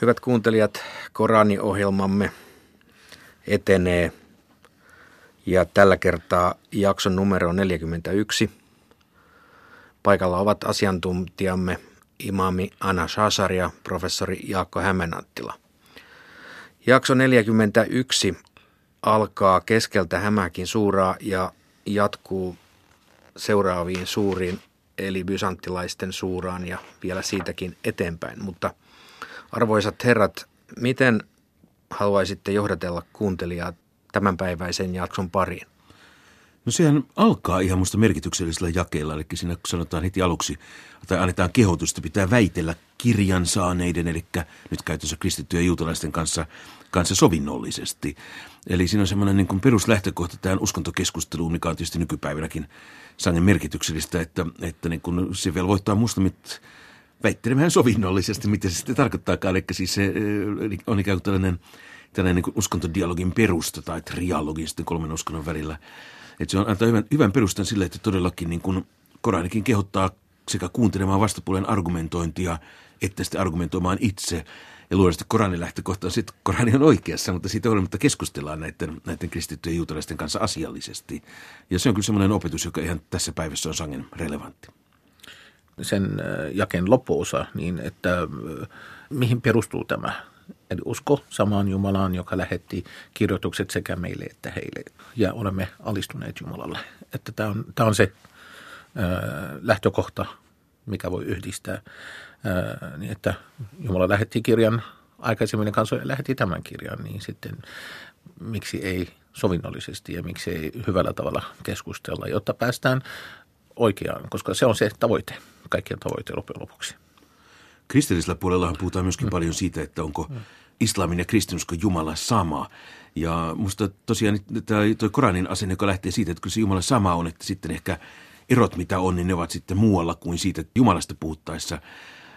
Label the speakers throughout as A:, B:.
A: Hyvät kuuntelijat, Korani-ohjelmamme etenee ja tällä kertaa jakson numero on 41. Paikalla ovat asiantuntijamme imami Anna Shasar ja professori Jaakko Hämeenanttila. Jakso 41 alkaa keskeltä Hämäkin suuraa ja jatkuu seuraaviin suuriin eli bysanttilaisten suuraan ja vielä siitäkin eteenpäin. Mutta arvoisat herrat, miten haluaisitte johdatella kuuntelijaa tämänpäiväisen jakson pariin?
B: No sehän alkaa ihan musta merkityksellisellä jakeella, eli siinä sanotaan heti aluksi, tai annetaan kehotusta, pitää väitellä kirjan saaneiden, eli nyt käytössä kristittyjen juutalaisten kanssa, kanssa sovinnollisesti. Eli siinä on semmoinen niin peruslähtökohta tähän uskontokeskusteluun, mikä on tietysti nykypäivänäkin sangen merkityksellistä, että, että niin kuin se velvoittaa muslimit väittelemään sovinnollisesti, mitä se sitten tarkoittaakaan. Eli siis se on ikään kuin tällainen, tällainen niin uskontodialogin perusta tai trialogi sitten kolmen uskonnon välillä. Että se on antaa hyvän, hyvän perustan sille, että todellakin niin kuin Koranikin kehottaa sekä kuuntelemaan vastapuolen argumentointia, että sitten argumentoimaan itse. Ja luonnollisesti Koranin lähtökohta on sitten, Korani on oikeassa, mutta siitä olematta keskustellaan näiden, näiden kristittyjen juutalaisten kanssa asiallisesti. Ja se on kyllä semmoinen opetus, joka ihan tässä päivässä on sangen relevantti.
C: Sen jaken loppuosa, niin että mihin perustuu tämä Eli usko samaan Jumalaan, joka lähetti kirjoitukset sekä meille että heille. Ja olemme alistuneet Jumalalle. Että tämä on, tämä on se ää, lähtökohta, mikä voi yhdistää. Ää, niin että Jumala lähetti kirjan aikaisemmin kansoja lähetti tämän kirjan, niin sitten miksi ei sovinnollisesti ja miksi ei hyvällä tavalla keskustella, jotta päästään oikeaan, koska se on se tavoite, kaikkien tavoite loppujen lopuksi.
B: Kristillisellä puolellahan puhutaan myöskin mm. paljon siitä, että onko mm. islamin ja kristinusko Jumala sama. Ja musta tosiaan tuo Koranin asenne, joka lähtee siitä, että kun se Jumala sama on, että sitten ehkä erot mitä on, niin ne ovat sitten muualla kuin siitä että Jumalasta puhuttaessa.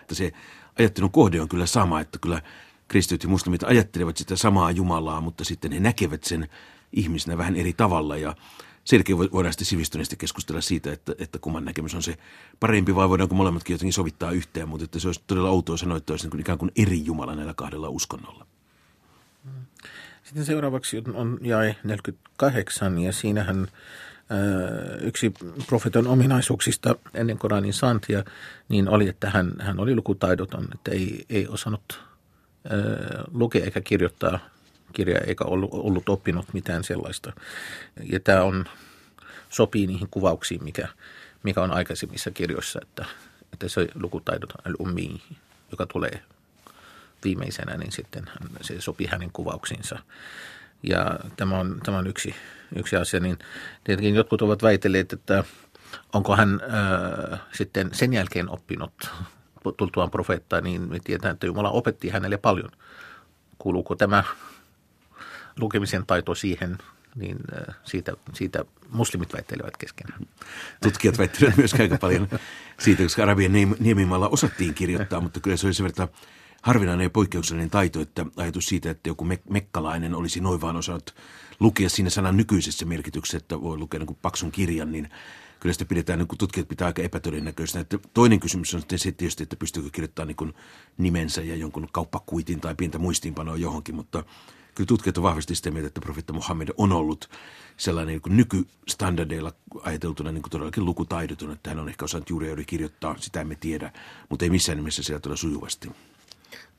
B: Että se ajattelun kohde on kyllä sama, että kyllä kristityt ja muslimit ajattelevat sitä samaa Jumalaa, mutta sitten he näkevät sen ihmisenä vähän eri tavalla ja selkeä voidaan sitten sivistyneesti keskustella siitä, että, että kumman näkemys on se parempi vai voidaanko molemmatkin jotenkin sovittaa yhteen, mutta että se olisi todella outoa sanoa, että olisi niin ikään kuin eri Jumala näillä kahdella uskonnolla.
C: Sitten seuraavaksi on jae 48 ja siinähän yksi profeton ominaisuuksista ennen Koranin saantia niin oli, että hän, hän oli lukutaidoton, että ei, ei osannut lukea eikä kirjoittaa kirja eikä ollut, ollut oppinut mitään sellaista. Ja tämä on, sopii niihin kuvauksiin, mikä, mikä on aikaisemmissa kirjoissa, että, että se lukutaidoton al-ummi, joka tulee viimeisenä, niin sitten se sopii hänen kuvauksiinsa. Ja tämä on, tämä on yksi, yksi asia, niin tietenkin jotkut ovat väitelleet, että onko hän ää, sitten sen jälkeen oppinut tultuaan profeettaa, niin me tiedetään, että Jumala opetti hänelle paljon. Kuuluuko tämä lukemisen taito siihen, niin siitä, siitä muslimit väittelevät keskenään.
B: Tutkijat väittelevät myös aika paljon siitä, koska Arabian niemimaalla osattiin kirjoittaa, mutta kyllä se oli se verran harvinainen ja poikkeuksellinen taito, että ajatus siitä, että joku mek- mekkalainen olisi noin vaan osannut lukea siinä sanan nykyisessä merkityksessä, että voi lukea niin kuin paksun kirjan, niin kyllä sitä pidetään, niin kuin tutkijat pitää aika epätodennäköisenä. Että toinen kysymys on sitten se tietysti, että pystyykö kirjoittamaan niin kuin nimensä ja jonkun kauppakuitin tai pientä muistiinpanoa johonkin, mutta kyllä tutkijat on vahvasti sitä mieltä, että profeetta Muhammed on ollut sellainen niin nykystandardeilla ajateltuna niin kuin todellakin lukutaidoton, että hän on ehkä osannut juuri kirjoittaa, sitä emme tiedä, mutta ei missään nimessä siellä tule sujuvasti.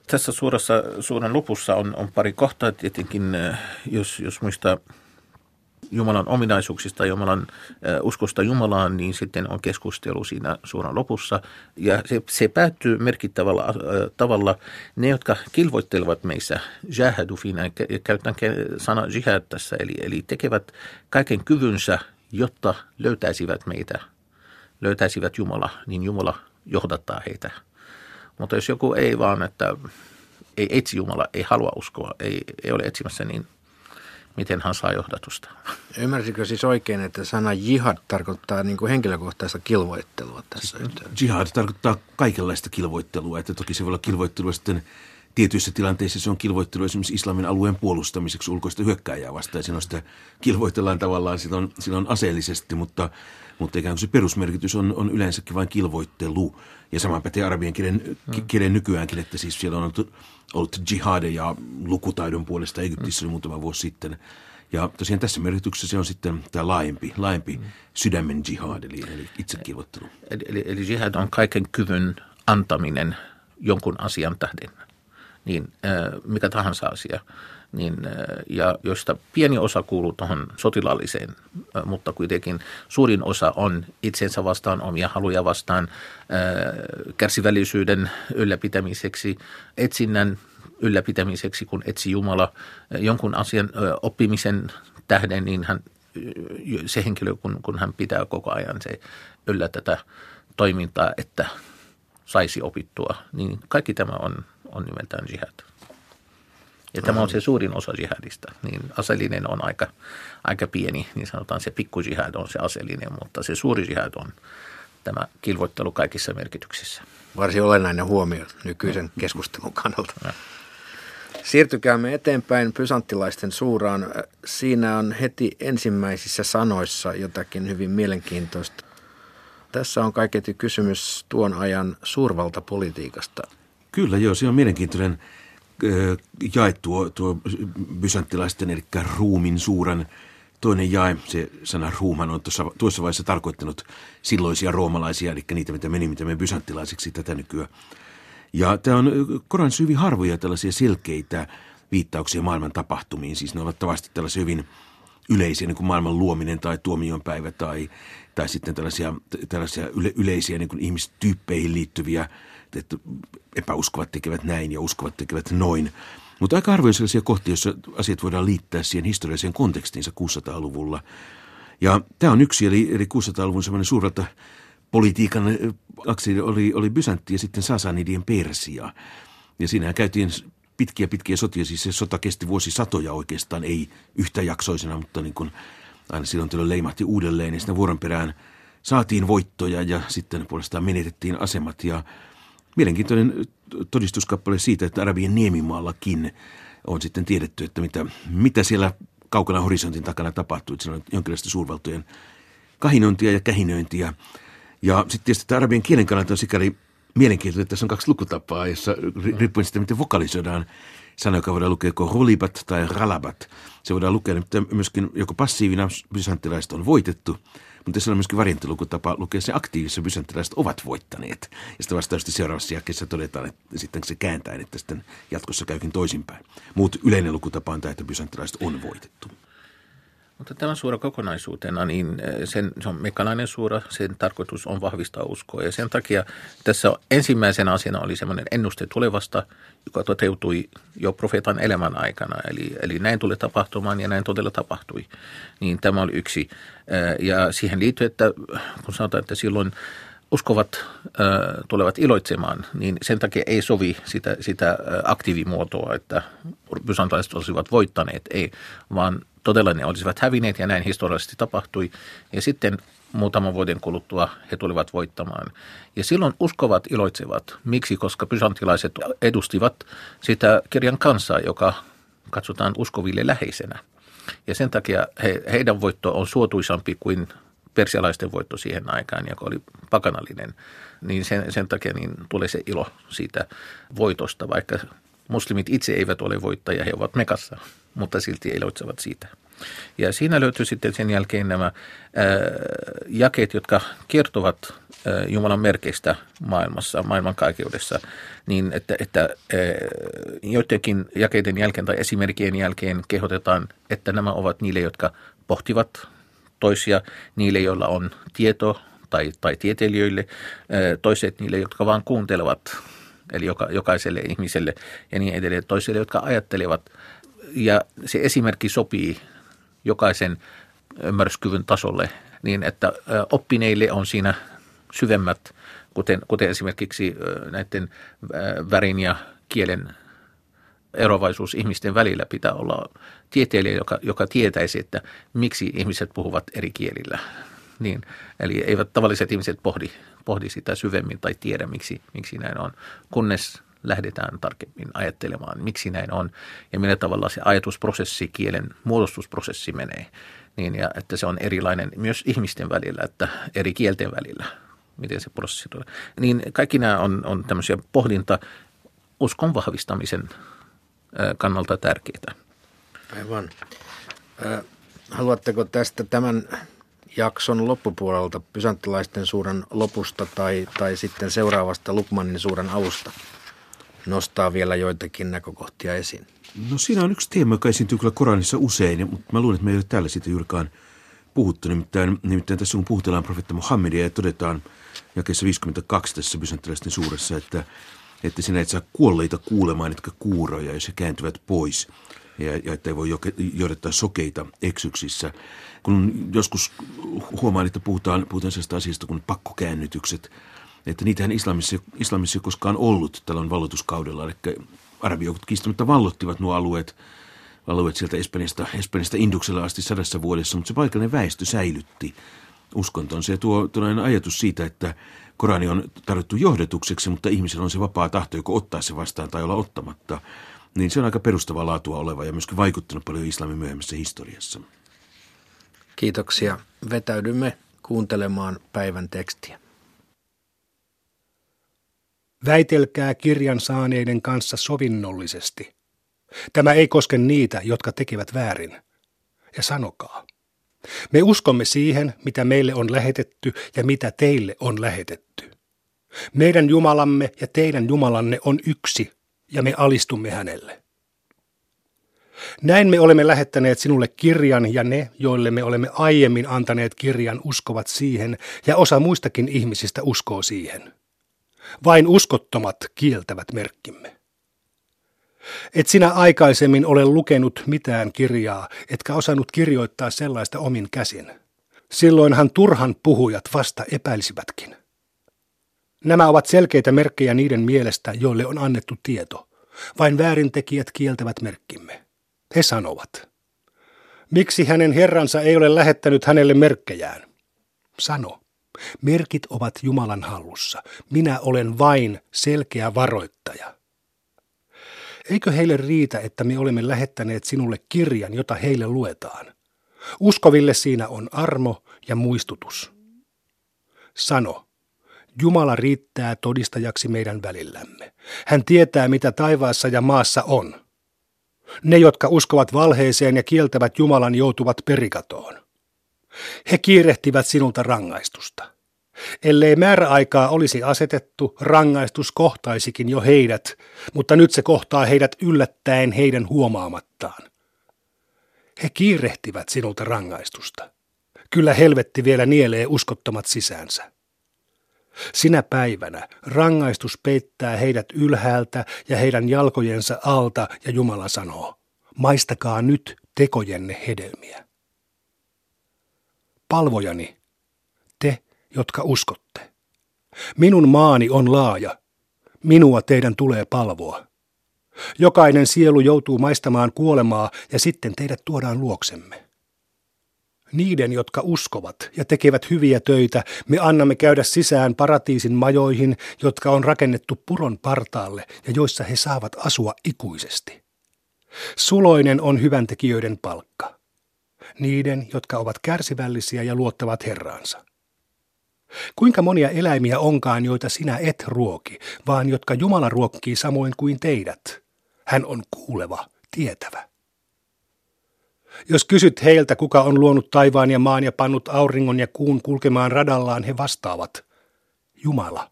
C: Tässä suurassa suuren lopussa on, on pari kohtaa tietenkin, eh, jos, jos muistaa Jumalan ominaisuuksista, Jumalan uskosta Jumalaan, niin sitten on keskustelu siinä suuran lopussa. Ja se, se päättyy merkittävällä äh, tavalla. Ne, jotka kilvoittelevat meissä, jahadu fina, käytän sana jihad tässä, eli, eli tekevät kaiken kyvynsä, jotta löytäisivät meitä, löytäisivät Jumala, niin Jumala johdattaa heitä. Mutta jos joku ei vaan, että ei etsi Jumala, ei halua uskoa, ei, ei ole etsimässä, niin miten hän saa johdatusta.
A: Ymmärsikö siis oikein, että sana jihad tarkoittaa niin kuin henkilökohtaista kilvoittelua tässä siis
B: yhteydessä? Jihad tarkoittaa kaikenlaista kilvoittelua, että toki se voi olla kilvoittelua sitten tietyissä tilanteissa se on kilvoittelu esimerkiksi islamin alueen puolustamiseksi ulkoista hyökkääjää vastaan. Ja silloin sitä kilvoitellaan tavallaan silloin, silloin aseellisesti, mutta, mutta ikään kuin se perusmerkitys on, on yleensäkin vain kilvoittelu. Ja sama pätee arabian kielen, mm. kielen nykyäänkin, että siis siellä on ollut, ollut jihadeja lukutaidon puolesta Egyptissä mm. muutama vuosi sitten. Ja tosiaan tässä merkityksessä se on sitten tämä laajempi, laajempi mm. sydämen jihad, eli, eli itsekilvoittelu.
C: Eli, eli, eli jihad on kaiken kyvyn antaminen jonkun asian tähden niin mikä tahansa asia, niin, ja joista pieni osa kuuluu tuohon sotilaalliseen, mutta kuitenkin suurin osa on itsensä vastaan, omia haluja vastaan, kärsivällisyyden ylläpitämiseksi, etsinnän ylläpitämiseksi, kun etsi Jumala jonkun asian oppimisen tähden, niin hän, se henkilö, kun, kun hän pitää koko ajan se yllä tätä toimintaa, että saisi opittua, niin kaikki tämä on on nimeltään jihad. Ja tämä on se suurin osa jihadista. Niin aseellinen on aika, aika pieni, niin sanotaan se pikku jihad on se aseellinen, mutta se suuri jihad on tämä kilvoittelu kaikissa merkityksissä.
A: Varsin olennainen huomio nykyisen keskustelun kannalta. Ja. Siirtykäämme eteenpäin pysanttilaisten suuraan. Siinä on heti ensimmäisissä sanoissa jotakin hyvin mielenkiintoista. Tässä on kaiketi kysymys tuon ajan suurvaltapolitiikasta.
B: Kyllä joo, se on mielenkiintoinen jae tuo, tuo bysanttilaisten, eli ruumin suuran toinen jae, se sana ruuman on tuossa, tuossa vaiheessa tarkoittanut silloisia roomalaisia, eli niitä, mitä meni, mitä me bysanttilaisiksi tätä nykyään. Ja tämä on Koranissa hyvin harvoja tällaisia selkeitä viittauksia maailman tapahtumiin, siis ne ovat tavasti tällaisia hyvin yleisiä, niin kuin maailman luominen tai tuomionpäivä tai, tai sitten tällaisia, tällaisia yle, yleisiä niin kuin ihmistyyppeihin liittyviä että epäuskovat tekevät näin ja uskovat tekevät noin. Mutta aika harvoin sellaisia kohtia, joissa asiat voidaan liittää siihen historialliseen kontekstiinsa 600-luvulla. Ja tämä on yksi, eli, eli 600-luvun semmoinen suurelta politiikan akseli oli, oli Byzantti ja sitten Sasanidien Persia. Ja siinähän käytiin pitkiä pitkiä sotia, siis se sota kesti vuosisatoja oikeastaan, ei yhtäjaksoisena, mutta niin kuin aina silloin tällöin leimahti uudelleen ja sitten vuoron perään saatiin voittoja ja sitten puolestaan menetettiin asemat ja Mielenkiintoinen todistuskappale siitä, että Arabien niemimaallakin on sitten tiedetty, että mitä, mitä siellä kaukana horisontin takana tapahtuu. Että siellä on jonkinlaista suurvaltojen kahinointia ja kähinöintiä. Ja sitten tietysti että arabien kielen kannalta on sikäli mielenkiintoinen, että tässä on kaksi lukutapaa, jossa riippuen siitä, miten vokalisoidaan sana, joka voidaan lukea joko rolibat tai ralabat. Se voidaan lukea myöskin joko passiivina, bysanttilaiset on voitettu, mutta se on myöskin varianttilukutapa lukea se aktiivisessa bysanttilaiset ovat voittaneet. Ja sitten vastaavasti seuraavassa jakkeessa todetaan, että sitten se kääntää, että sitten jatkossa käykin toisinpäin. Muut yleinen lukutapa on tämä, että bysanttilaiset on voitettu.
C: Mutta tämä suura kokonaisuutena, niin eh, sen, se on mekanainen suura, sen tarkoitus on vahvistaa uskoa. Ja sen takia tässä ensimmäisenä asiana oli semmoinen ennuste tulevasta, joka toteutui jo profeetan elämän aikana. Eli, eli näin tuli tapahtumaan ja näin todella tapahtui. Niin tämä oli yksi. Eh, ja siihen liittyy, että kun sanotaan, että silloin uskovat tulevat iloitsemaan, niin sen takia ei sovi sitä, sitä aktiivimuotoa, että bysantalaiset olisivat voittaneet, ei, vaan todella ne olisivat hävinneet ja näin historiallisesti tapahtui. Ja sitten muutaman vuoden kuluttua he tulivat voittamaan. Ja silloin uskovat iloitsevat. Miksi? Koska bysantilaiset edustivat sitä kirjan kansaa, joka katsotaan uskoville läheisenä. Ja sen takia he, heidän voitto on suotuisampi kuin persialaisten voitto siihen aikaan, joka oli pakanallinen. Niin sen, sen takia niin tulee se ilo siitä voitosta, vaikka muslimit itse eivät ole voittajia, he ovat mekassa mutta silti iloitsevat siitä. Ja siinä löytyy sitten sen jälkeen nämä ää, jakeet, jotka kertovat ää, Jumalan merkeistä maailmassa, maailmankaikeudessa, niin että, että ää, joidenkin jakeiden jälkeen tai esimerkkien jälkeen kehotetaan, että nämä ovat niille, jotka pohtivat toisia, niille, joilla on tieto tai, tai tieteilijöille, toiset niille, jotka vain kuuntelevat, eli joka, jokaiselle ihmiselle ja niin edelleen, toisille, jotka ajattelevat – ja se esimerkki sopii jokaisen ymmärryskyvyn tasolle niin, että oppineille on siinä syvemmät, kuten, kuten esimerkiksi näiden värin ja kielen erovaisuus ihmisten välillä pitää olla tieteilijä, joka, joka tietäisi, että miksi ihmiset puhuvat eri kielillä. Niin, eli eivät tavalliset ihmiset pohdi, pohdi sitä syvemmin tai tiedä, miksi, miksi näin on, kunnes lähdetään tarkemmin ajattelemaan, miksi näin on ja millä tavalla se ajatusprosessi, kielen muodostusprosessi menee. Niin, ja että se on erilainen myös ihmisten välillä, että eri kielten välillä, miten se prosessi tulee. Niin kaikki nämä on, on tämmöisiä pohdinta uskon vahvistamisen kannalta tärkeitä.
A: Aivan. Haluatteko tästä tämän jakson loppupuolelta pysanttilaisten suuren lopusta tai, tai sitten seuraavasta Lukmanin suuren alusta nostaa vielä joitakin näkökohtia esiin?
B: No siinä on yksi teema, joka esiintyy kyllä Koranissa usein, mutta mä luulen, että me ei ole täällä siitä juurikaan puhuttu. Nimittäin, nimittäin tässä kun puhutellaan profetta Muhammedia ja todetaan jakeessa 52 tässä pysanttilaisten suuressa, että, että sinä et saa kuolleita kuulemaan, etkä kuuroja, jos he kääntyvät pois – ja, ja että ei voi johdattaa sokeita eksyksissä. Kun joskus huomaan, että puhutaan, puhutaan sellaista asiasta kuin pakkokäännytykset, että niitähän islamissa, islamissa ei koskaan ollut tällä valloituskaudella, eli arabijoukot kiistämättä vallottivat nuo alueet, alueet sieltä Espanjasta, Espanjasta Induksella asti sadassa vuodessa, mutta se paikallinen väestö säilytti uskontonsa. Ja tuo, tuo ajatus siitä, että Korani on tarjottu johdetukseksi, mutta ihmisellä on se vapaa tahto joko ottaa se vastaan tai olla ottamatta – niin se on aika perustavaa laatua oleva ja myöskin vaikuttanut paljon islamin myöhemmässä historiassa.
A: Kiitoksia. Vetäydymme kuuntelemaan päivän tekstiä.
D: Väitelkää kirjan saaneiden kanssa sovinnollisesti. Tämä ei koske niitä, jotka tekevät väärin. Ja sanokaa. Me uskomme siihen, mitä meille on lähetetty ja mitä teille on lähetetty. Meidän Jumalamme ja teidän Jumalanne on yksi ja me alistumme hänelle. Näin me olemme lähettäneet sinulle kirjan ja ne, joille me olemme aiemmin antaneet kirjan, uskovat siihen ja osa muistakin ihmisistä uskoo siihen. Vain uskottomat kieltävät merkkimme. Et sinä aikaisemmin ole lukenut mitään kirjaa, etkä osannut kirjoittaa sellaista omin käsin. Silloinhan turhan puhujat vasta epäilisivätkin. Nämä ovat selkeitä merkkejä niiden mielestä, joille on annettu tieto. Vain väärintekijät kieltävät merkkimme. He sanovat. Miksi hänen herransa ei ole lähettänyt hänelle merkkejään? Sano. Merkit ovat Jumalan hallussa. Minä olen vain selkeä varoittaja. Eikö heille riitä, että me olemme lähettäneet sinulle kirjan, jota heille luetaan? Uskoville siinä on armo ja muistutus. Sano, Jumala riittää todistajaksi meidän välillämme. Hän tietää, mitä taivaassa ja maassa on. Ne, jotka uskovat valheeseen ja kieltävät Jumalan, joutuvat perikatoon. He kiirehtivät sinulta rangaistusta. Ellei määräaikaa olisi asetettu, rangaistus kohtaisikin jo heidät, mutta nyt se kohtaa heidät yllättäen heidän huomaamattaan. He kiirehtivät sinulta rangaistusta. Kyllä helvetti vielä nielee uskottomat sisäänsä. Sinä päivänä rangaistus peittää heidät ylhäältä ja heidän jalkojensa alta ja Jumala sanoo, maistakaa nyt tekojenne hedelmiä. Palvojani, jotka uskotte. Minun maani on laaja. Minua teidän tulee palvoa. Jokainen sielu joutuu maistamaan kuolemaa ja sitten teidät tuodaan luoksemme. Niiden, jotka uskovat ja tekevät hyviä töitä, me annamme käydä sisään paratiisin majoihin, jotka on rakennettu puron partaalle ja joissa he saavat asua ikuisesti. Suloinen on hyväntekijöiden palkka. Niiden, jotka ovat kärsivällisiä ja luottavat Herraansa. Kuinka monia eläimiä onkaan, joita sinä et ruoki, vaan jotka Jumala ruokkii samoin kuin teidät? Hän on kuuleva, tietävä. Jos kysyt heiltä, kuka on luonut taivaan ja maan ja pannut auringon ja kuun kulkemaan radallaan, he vastaavat, Jumala.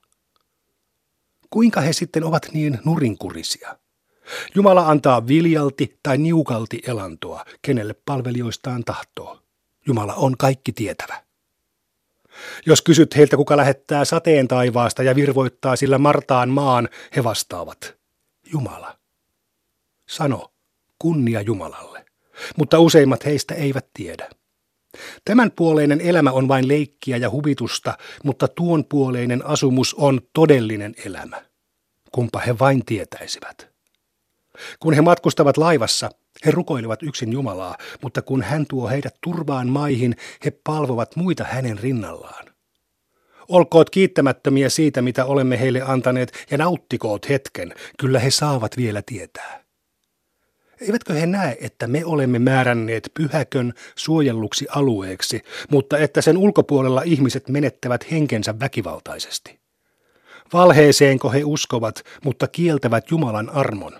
D: Kuinka he sitten ovat niin nurinkurisia? Jumala antaa viljalti tai niukalti elantoa, kenelle palvelijoistaan tahtoo. Jumala on kaikki tietävä. Jos kysyt heiltä, kuka lähettää sateen taivaasta ja virvoittaa sillä Martaan maan, he vastaavat, Jumala. Sano, kunnia Jumalalle mutta useimmat heistä eivät tiedä. Tämän puoleinen elämä on vain leikkiä ja huvitusta, mutta tuon puoleinen asumus on todellinen elämä. Kumpa he vain tietäisivät. Kun he matkustavat laivassa, he rukoilevat yksin Jumalaa, mutta kun hän tuo heidät turvaan maihin, he palvovat muita hänen rinnallaan. Olkoot kiittämättömiä siitä, mitä olemme heille antaneet, ja nauttikoot hetken, kyllä he saavat vielä tietää. Eivätkö he näe, että me olemme määränneet pyhäkön suojelluksi alueeksi, mutta että sen ulkopuolella ihmiset menettävät henkensä väkivaltaisesti? Valheeseenko he uskovat, mutta kieltävät Jumalan armon?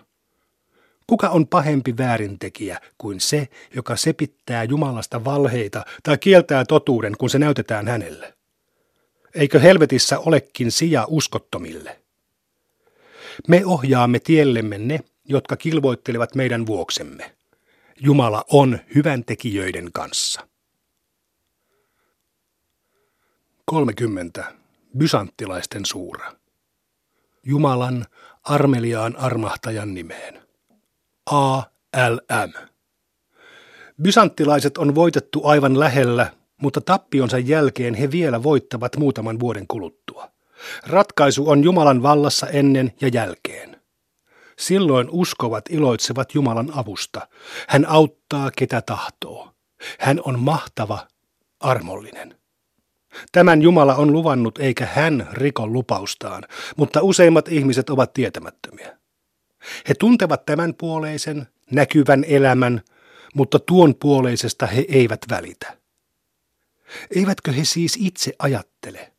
D: Kuka on pahempi väärintekijä kuin se, joka sepittää Jumalasta valheita tai kieltää totuuden, kun se näytetään hänelle? Eikö helvetissä olekin sija uskottomille? Me ohjaamme tiellemme ne, jotka kilvoittelevat meidän vuoksemme. Jumala on hyvän tekijöiden kanssa. 30. Bysanttilaisten suura. Jumalan armeliaan armahtajan nimeen. ALM. Bysanttilaiset on voitettu aivan lähellä, mutta tappionsa jälkeen he vielä voittavat muutaman vuoden kuluttua. Ratkaisu on Jumalan vallassa ennen ja jälkeen. Silloin uskovat iloitsevat Jumalan avusta. Hän auttaa ketä tahtoo. Hän on mahtava, armollinen. Tämän Jumala on luvannut eikä hän riko lupaustaan, mutta useimmat ihmiset ovat tietämättömiä. He tuntevat tämän puoleisen, näkyvän elämän, mutta tuon puoleisesta he eivät välitä. Eivätkö he siis itse ajattele?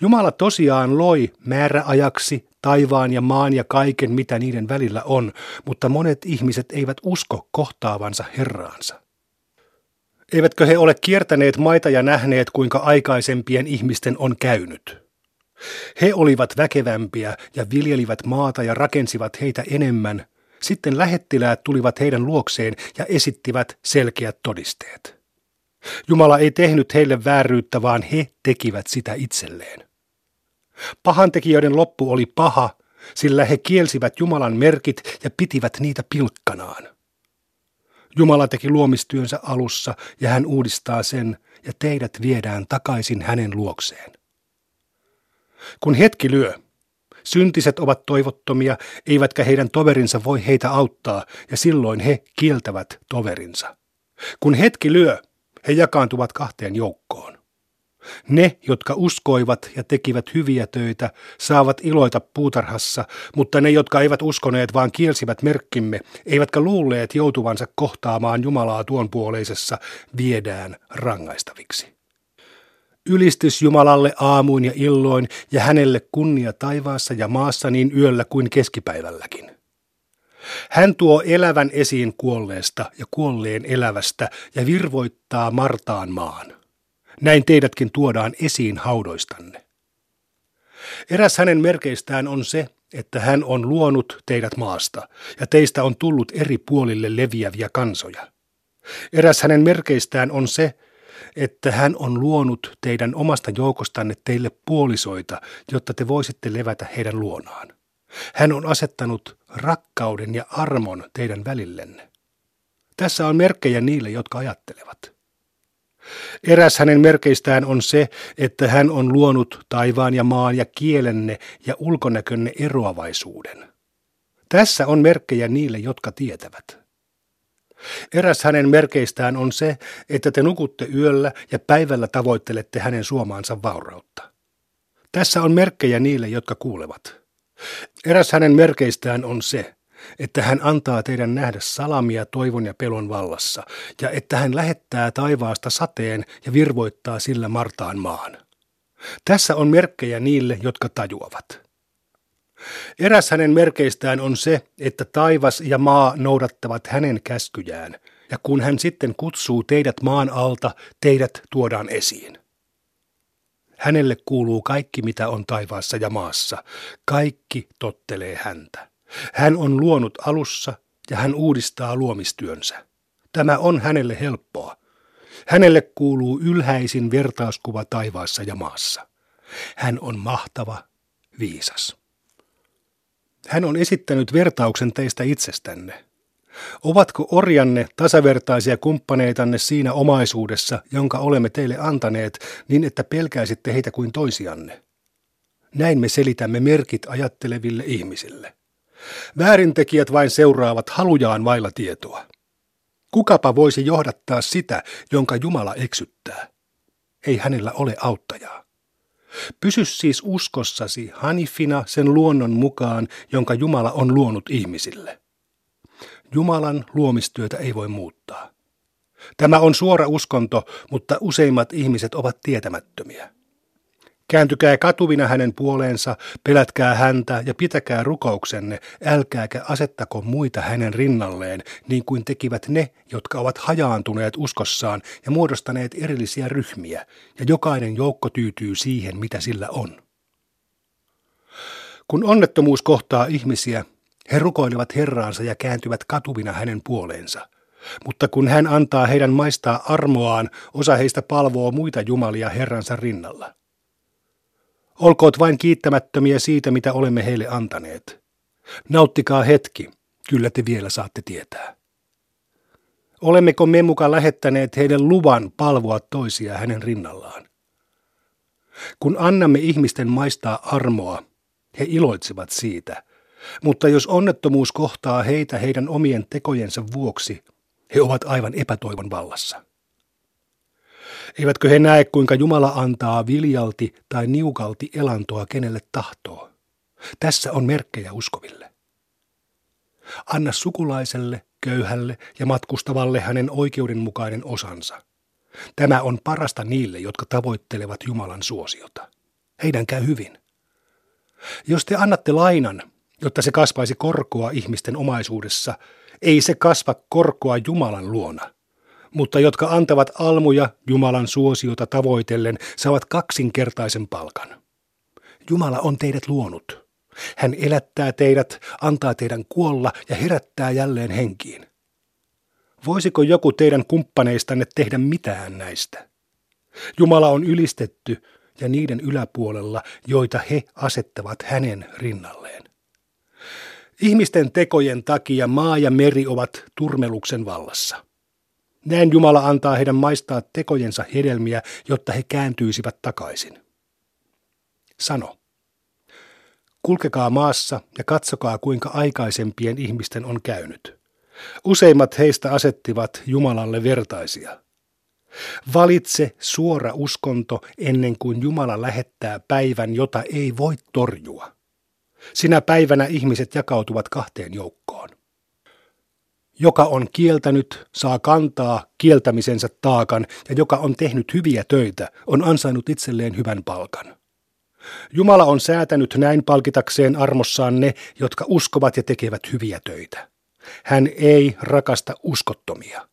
D: Jumala tosiaan loi määräajaksi taivaan ja maan ja kaiken, mitä niiden välillä on, mutta monet ihmiset eivät usko kohtaavansa Herraansa. Eivätkö he ole kiertäneet maita ja nähneet, kuinka aikaisempien ihmisten on käynyt? He olivat väkevämpiä ja viljelivät maata ja rakensivat heitä enemmän. Sitten lähettiläät tulivat heidän luokseen ja esittivät selkeät todisteet. Jumala ei tehnyt heille vääryyttä, vaan he tekivät sitä itselleen. Pahantekijöiden loppu oli paha, sillä he kielsivät Jumalan merkit ja pitivät niitä pilkkanaan. Jumala teki luomistyönsä alussa ja hän uudistaa sen ja teidät viedään takaisin hänen luokseen. Kun hetki lyö, syntiset ovat toivottomia, eivätkä heidän toverinsa voi heitä auttaa ja silloin he kieltävät toverinsa. Kun hetki lyö, he jakaantuvat kahteen joukkoon. Ne, jotka uskoivat ja tekivät hyviä töitä, saavat iloita puutarhassa, mutta ne, jotka eivät uskoneet, vaan kielsivät merkkimme, eivätkä luulleet joutuvansa kohtaamaan Jumalaa tuon puoleisessa, viedään rangaistaviksi. Ylistys Jumalalle aamuin ja illoin ja hänelle kunnia taivaassa ja maassa niin yöllä kuin keskipäivälläkin. Hän tuo elävän esiin kuolleesta ja kuolleen elävästä ja virvoittaa Martaan maan. Näin teidätkin tuodaan esiin haudoistanne. Eräs hänen merkeistään on se, että hän on luonut teidät maasta, ja teistä on tullut eri puolille leviäviä kansoja. Eräs hänen merkeistään on se, että hän on luonut teidän omasta joukostanne teille puolisoita, jotta te voisitte levätä heidän luonaan. Hän on asettanut rakkauden ja armon teidän välillenne. Tässä on merkkejä niille, jotka ajattelevat. Eräs hänen merkeistään on se, että hän on luonut taivaan ja maan ja kielenne ja ulkonäkönne eroavaisuuden. Tässä on merkkejä niille, jotka tietävät. Eräs hänen merkeistään on se, että te nukutte yöllä ja päivällä tavoittelette hänen suomaansa vaurautta. Tässä on merkkejä niille, jotka kuulevat. Eräs hänen merkeistään on se, että hän antaa teidän nähdä salamia toivon ja pelon vallassa, ja että hän lähettää taivaasta sateen ja virvoittaa sillä Martaan maan. Tässä on merkkejä niille, jotka tajuavat. Eräs hänen merkeistään on se, että taivas ja maa noudattavat hänen käskyjään, ja kun hän sitten kutsuu teidät maan alta, teidät tuodaan esiin. Hänelle kuuluu kaikki, mitä on taivaassa ja maassa. Kaikki tottelee häntä. Hän on luonut alussa ja hän uudistaa luomistyönsä. Tämä on hänelle helppoa. Hänelle kuuluu ylhäisin vertauskuva taivaassa ja maassa. Hän on mahtava, viisas. Hän on esittänyt vertauksen teistä itsestänne. Ovatko orjanne tasavertaisia kumppaneitanne siinä omaisuudessa, jonka olemme teille antaneet, niin että pelkäisitte heitä kuin toisianne? Näin me selitämme merkit ajatteleville ihmisille. Väärintekijät vain seuraavat halujaan vailla tietoa. Kukapa voisi johdattaa sitä, jonka Jumala eksyttää? Ei hänellä ole auttajaa. Pysy siis uskossasi Hanifina sen luonnon mukaan, jonka Jumala on luonut ihmisille. Jumalan luomistyötä ei voi muuttaa. Tämä on suora uskonto, mutta useimmat ihmiset ovat tietämättömiä. Kääntykää katuvina hänen puoleensa, pelätkää häntä ja pitäkää rukouksenne, älkääkä asettako muita hänen rinnalleen, niin kuin tekivät ne, jotka ovat hajaantuneet uskossaan ja muodostaneet erillisiä ryhmiä, ja jokainen joukko tyytyy siihen, mitä sillä on. Kun onnettomuus kohtaa ihmisiä, he rukoilevat Herraansa ja kääntyvät katuvina hänen puoleensa. Mutta kun hän antaa heidän maistaa armoaan, osa heistä palvoo muita jumalia Herransa rinnalla. Olkoot vain kiittämättömiä siitä, mitä olemme heille antaneet. Nauttikaa hetki, kyllä te vielä saatte tietää. Olemmeko me muka lähettäneet heidän luvan palvoa toisia hänen rinnallaan? Kun annamme ihmisten maistaa armoa, he iloitsevat siitä. Mutta jos onnettomuus kohtaa heitä heidän omien tekojensa vuoksi, he ovat aivan epätoivon vallassa. Eivätkö he näe, kuinka Jumala antaa viljalti tai niukalti elantoa kenelle tahtoo? Tässä on merkkejä uskoville. Anna sukulaiselle, köyhälle ja matkustavalle hänen oikeudenmukainen osansa. Tämä on parasta niille, jotka tavoittelevat Jumalan suosiota. Heidän käy hyvin. Jos te annatte lainan, jotta se kasvaisi korkoa ihmisten omaisuudessa, ei se kasva korkoa Jumalan luona – mutta jotka antavat almuja Jumalan suosiota tavoitellen, saavat kaksinkertaisen palkan. Jumala on teidät luonut. Hän elättää teidät, antaa teidän kuolla ja herättää jälleen henkiin. Voisiko joku teidän kumppaneistanne tehdä mitään näistä? Jumala on ylistetty ja niiden yläpuolella, joita he asettavat hänen rinnalleen. Ihmisten tekojen takia maa ja meri ovat turmeluksen vallassa. Näin Jumala antaa heidän maistaa tekojensa hedelmiä, jotta he kääntyisivät takaisin. Sano. Kulkekaa maassa ja katsokaa, kuinka aikaisempien ihmisten on käynyt. Useimmat heistä asettivat Jumalalle vertaisia. Valitse suora uskonto ennen kuin Jumala lähettää päivän, jota ei voi torjua. Sinä päivänä ihmiset jakautuvat kahteen joukkoon joka on kieltänyt, saa kantaa kieltämisensä taakan ja joka on tehnyt hyviä töitä, on ansainnut itselleen hyvän palkan. Jumala on säätänyt näin palkitakseen armossaan ne, jotka uskovat ja tekevät hyviä töitä. Hän ei rakasta uskottomia.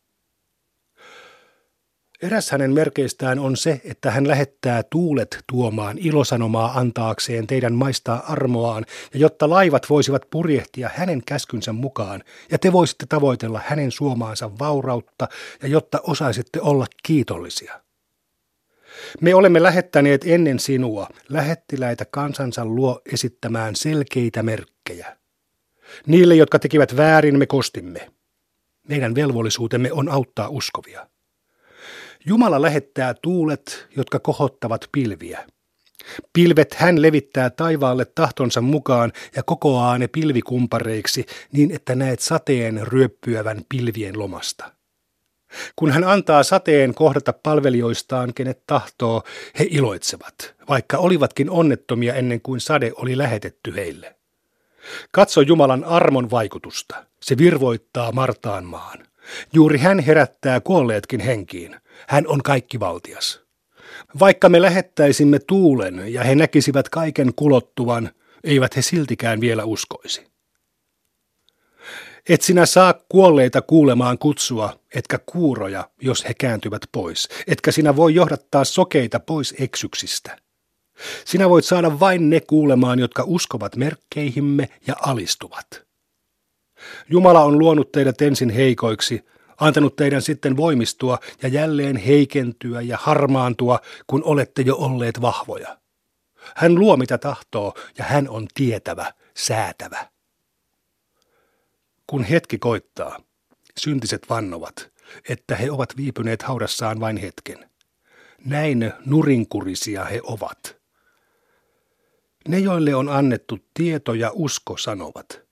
D: Eräs hänen merkeistään on se, että hän lähettää tuulet tuomaan ilosanomaa antaakseen teidän maistaa armoaan, ja jotta laivat voisivat purjehtia hänen käskynsä mukaan, ja te voisitte tavoitella hänen suomaansa vaurautta, ja jotta osaisitte olla kiitollisia. Me olemme lähettäneet ennen sinua lähettiläitä kansansa luo esittämään selkeitä merkkejä. Niille, jotka tekivät väärin, me kostimme. Meidän velvollisuutemme on auttaa uskovia. Jumala lähettää tuulet, jotka kohottavat pilviä. Pilvet hän levittää taivaalle tahtonsa mukaan ja kokoaa ne pilvikumpareiksi niin, että näet sateen ryöppyävän pilvien lomasta. Kun hän antaa sateen kohdata palvelijoistaan, kenet tahtoo, he iloitsevat, vaikka olivatkin onnettomia ennen kuin sade oli lähetetty heille. Katso Jumalan armon vaikutusta. Se virvoittaa Martaan maan. Juuri hän herättää kuolleetkin henkiin. Hän on kaikkivaltias. Vaikka me lähettäisimme tuulen ja he näkisivät kaiken kulottuvan, eivät he siltikään vielä uskoisi. Et sinä saa kuolleita kuulemaan kutsua, etkä kuuroja, jos he kääntyvät pois, etkä sinä voi johdattaa sokeita pois eksyksistä. Sinä voit saada vain ne kuulemaan, jotka uskovat merkkeihimme ja alistuvat. Jumala on luonut teidät ensin heikoiksi, antanut teidän sitten voimistua ja jälleen heikentyä ja harmaantua, kun olette jo olleet vahvoja. Hän luo mitä tahtoo ja hän on tietävä, säätävä. Kun hetki koittaa, syntiset vannovat, että he ovat viipyneet haudassaan vain hetken. Näin nurinkurisia he ovat. Ne, joille on annettu tieto ja usko, sanovat –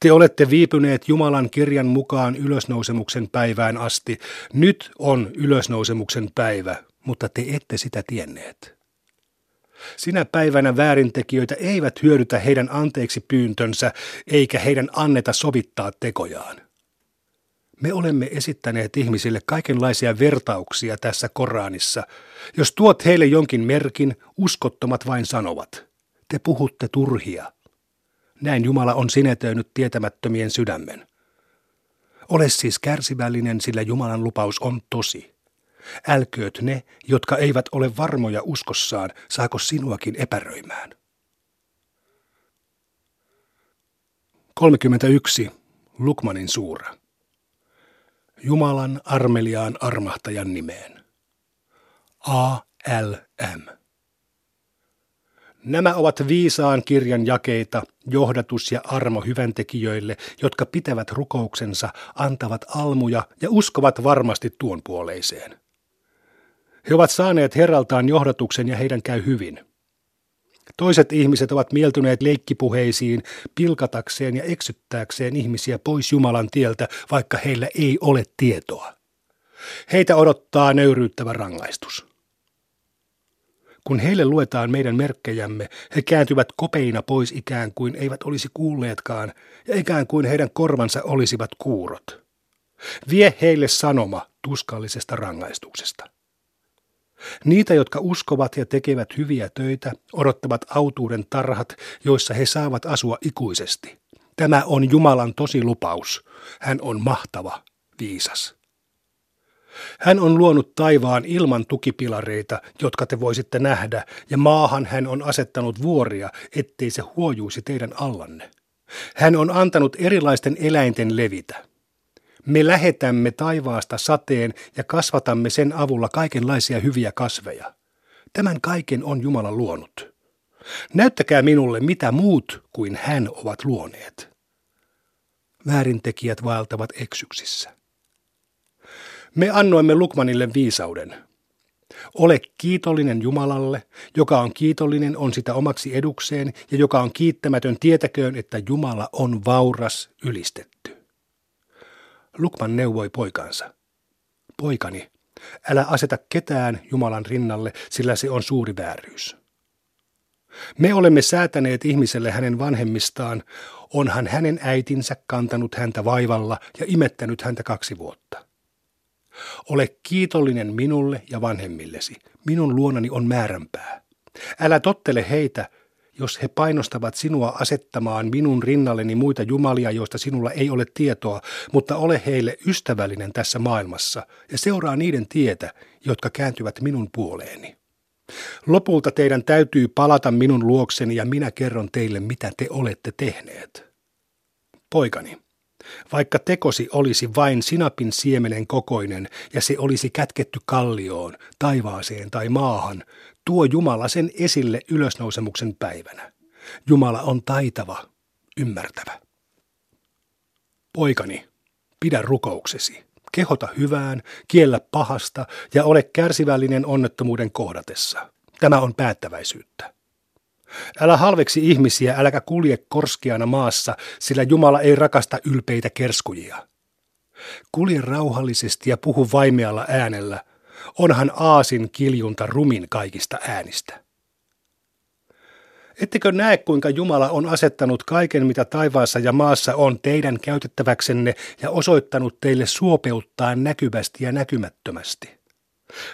D: te olette viipyneet Jumalan kirjan mukaan ylösnousemuksen päivään asti. Nyt on ylösnousemuksen päivä, mutta te ette sitä tienneet. Sinä päivänä väärintekijöitä eivät hyödytä heidän anteeksi pyyntönsä, eikä heidän anneta sovittaa tekojaan. Me olemme esittäneet ihmisille kaikenlaisia vertauksia tässä Koranissa. Jos tuot heille jonkin merkin, uskottomat vain sanovat, te puhutte turhia. Näin Jumala on sinetöinyt tietämättömien sydämen. Ole siis kärsivällinen, sillä Jumalan lupaus on tosi. Älkööt ne, jotka eivät ole varmoja uskossaan, saako sinuakin epäröimään. 31. Lukmanin suura. Jumalan armeliaan armahtajan nimeen. A. L. M. Nämä ovat viisaan kirjan jakeita, johdatus ja armo hyväntekijöille, jotka pitävät rukouksensa, antavat almuja ja uskovat varmasti tuon puoleiseen. He ovat saaneet herraltaan johdatuksen ja heidän käy hyvin. Toiset ihmiset ovat mieltyneet leikkipuheisiin pilkatakseen ja eksyttääkseen ihmisiä pois Jumalan tieltä, vaikka heillä ei ole tietoa. Heitä odottaa nöyryyttävä rangaistus. Kun heille luetaan meidän merkkejämme, he kääntyvät kopeina pois ikään kuin eivät olisi kuulleetkaan ja ikään kuin heidän korvansa olisivat kuurot. Vie heille sanoma tuskallisesta rangaistuksesta. Niitä, jotka uskovat ja tekevät hyviä töitä, odottavat autuuden tarhat, joissa he saavat asua ikuisesti. Tämä on Jumalan tosi lupaus. Hän on mahtava, viisas. Hän on luonut taivaan ilman tukipilareita, jotka te voisitte nähdä, ja maahan hän on asettanut vuoria, ettei se huojuisi teidän allanne. Hän on antanut erilaisten eläinten levitä. Me lähetämme taivaasta sateen ja kasvatamme sen avulla kaikenlaisia hyviä kasveja. Tämän kaiken on Jumala luonut. Näyttäkää minulle, mitä muut kuin hän ovat luoneet. Väärintekijät vaeltavat eksyksissä. Me annoimme Lukmanille viisauden. Ole kiitollinen Jumalalle, joka on kiitollinen, on sitä omaksi edukseen, ja joka on kiittämätön, tietäköön, että Jumala on vauras ylistetty. Lukman neuvoi poikansa. Poikani, älä aseta ketään Jumalan rinnalle, sillä se on suuri vääryys. Me olemme säätäneet ihmiselle hänen vanhemmistaan, onhan hänen äitinsä kantanut häntä vaivalla ja imettänyt häntä kaksi vuotta. Ole kiitollinen minulle ja vanhemmillesi. Minun luonani on määränpää. Älä tottele heitä, jos he painostavat sinua asettamaan minun rinnalleni muita jumalia, joista sinulla ei ole tietoa, mutta ole heille ystävällinen tässä maailmassa ja seuraa niiden tietä, jotka kääntyvät minun puoleeni. Lopulta teidän täytyy palata minun luokseni ja minä kerron teille, mitä te olette tehneet. Poikani, vaikka tekosi olisi vain sinapin siemenen kokoinen ja se olisi kätketty kallioon, taivaaseen tai maahan, tuo Jumala sen esille ylösnousemuksen päivänä. Jumala on taitava, ymmärtävä. Poikani, pidä rukouksesi, kehota hyvään, kiellä pahasta ja ole kärsivällinen onnettomuuden kohdatessa. Tämä on päättäväisyyttä. Älä halveksi ihmisiä, äläkä kulje korskeana maassa, sillä Jumala ei rakasta ylpeitä kerskujia. Kulje rauhallisesti ja puhu vaimealla äänellä. Onhan aasin kiljunta rumin kaikista äänistä. Ettekö näe, kuinka Jumala on asettanut kaiken, mitä taivaassa ja maassa on, teidän käytettäväksenne ja osoittanut teille suopeuttaan näkyvästi ja näkymättömästi?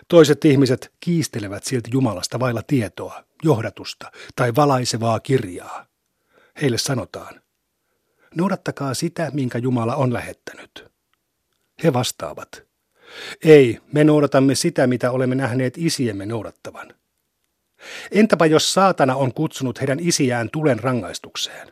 D: Toiset ihmiset kiistelevät silti Jumalasta vailla tietoa, johdatusta tai valaisevaa kirjaa. Heille sanotaan, noudattakaa sitä, minkä Jumala on lähettänyt. He vastaavat, ei, me noudatamme sitä, mitä olemme nähneet isiemme noudattavan. Entäpä jos saatana on kutsunut heidän isiään tulen rangaistukseen?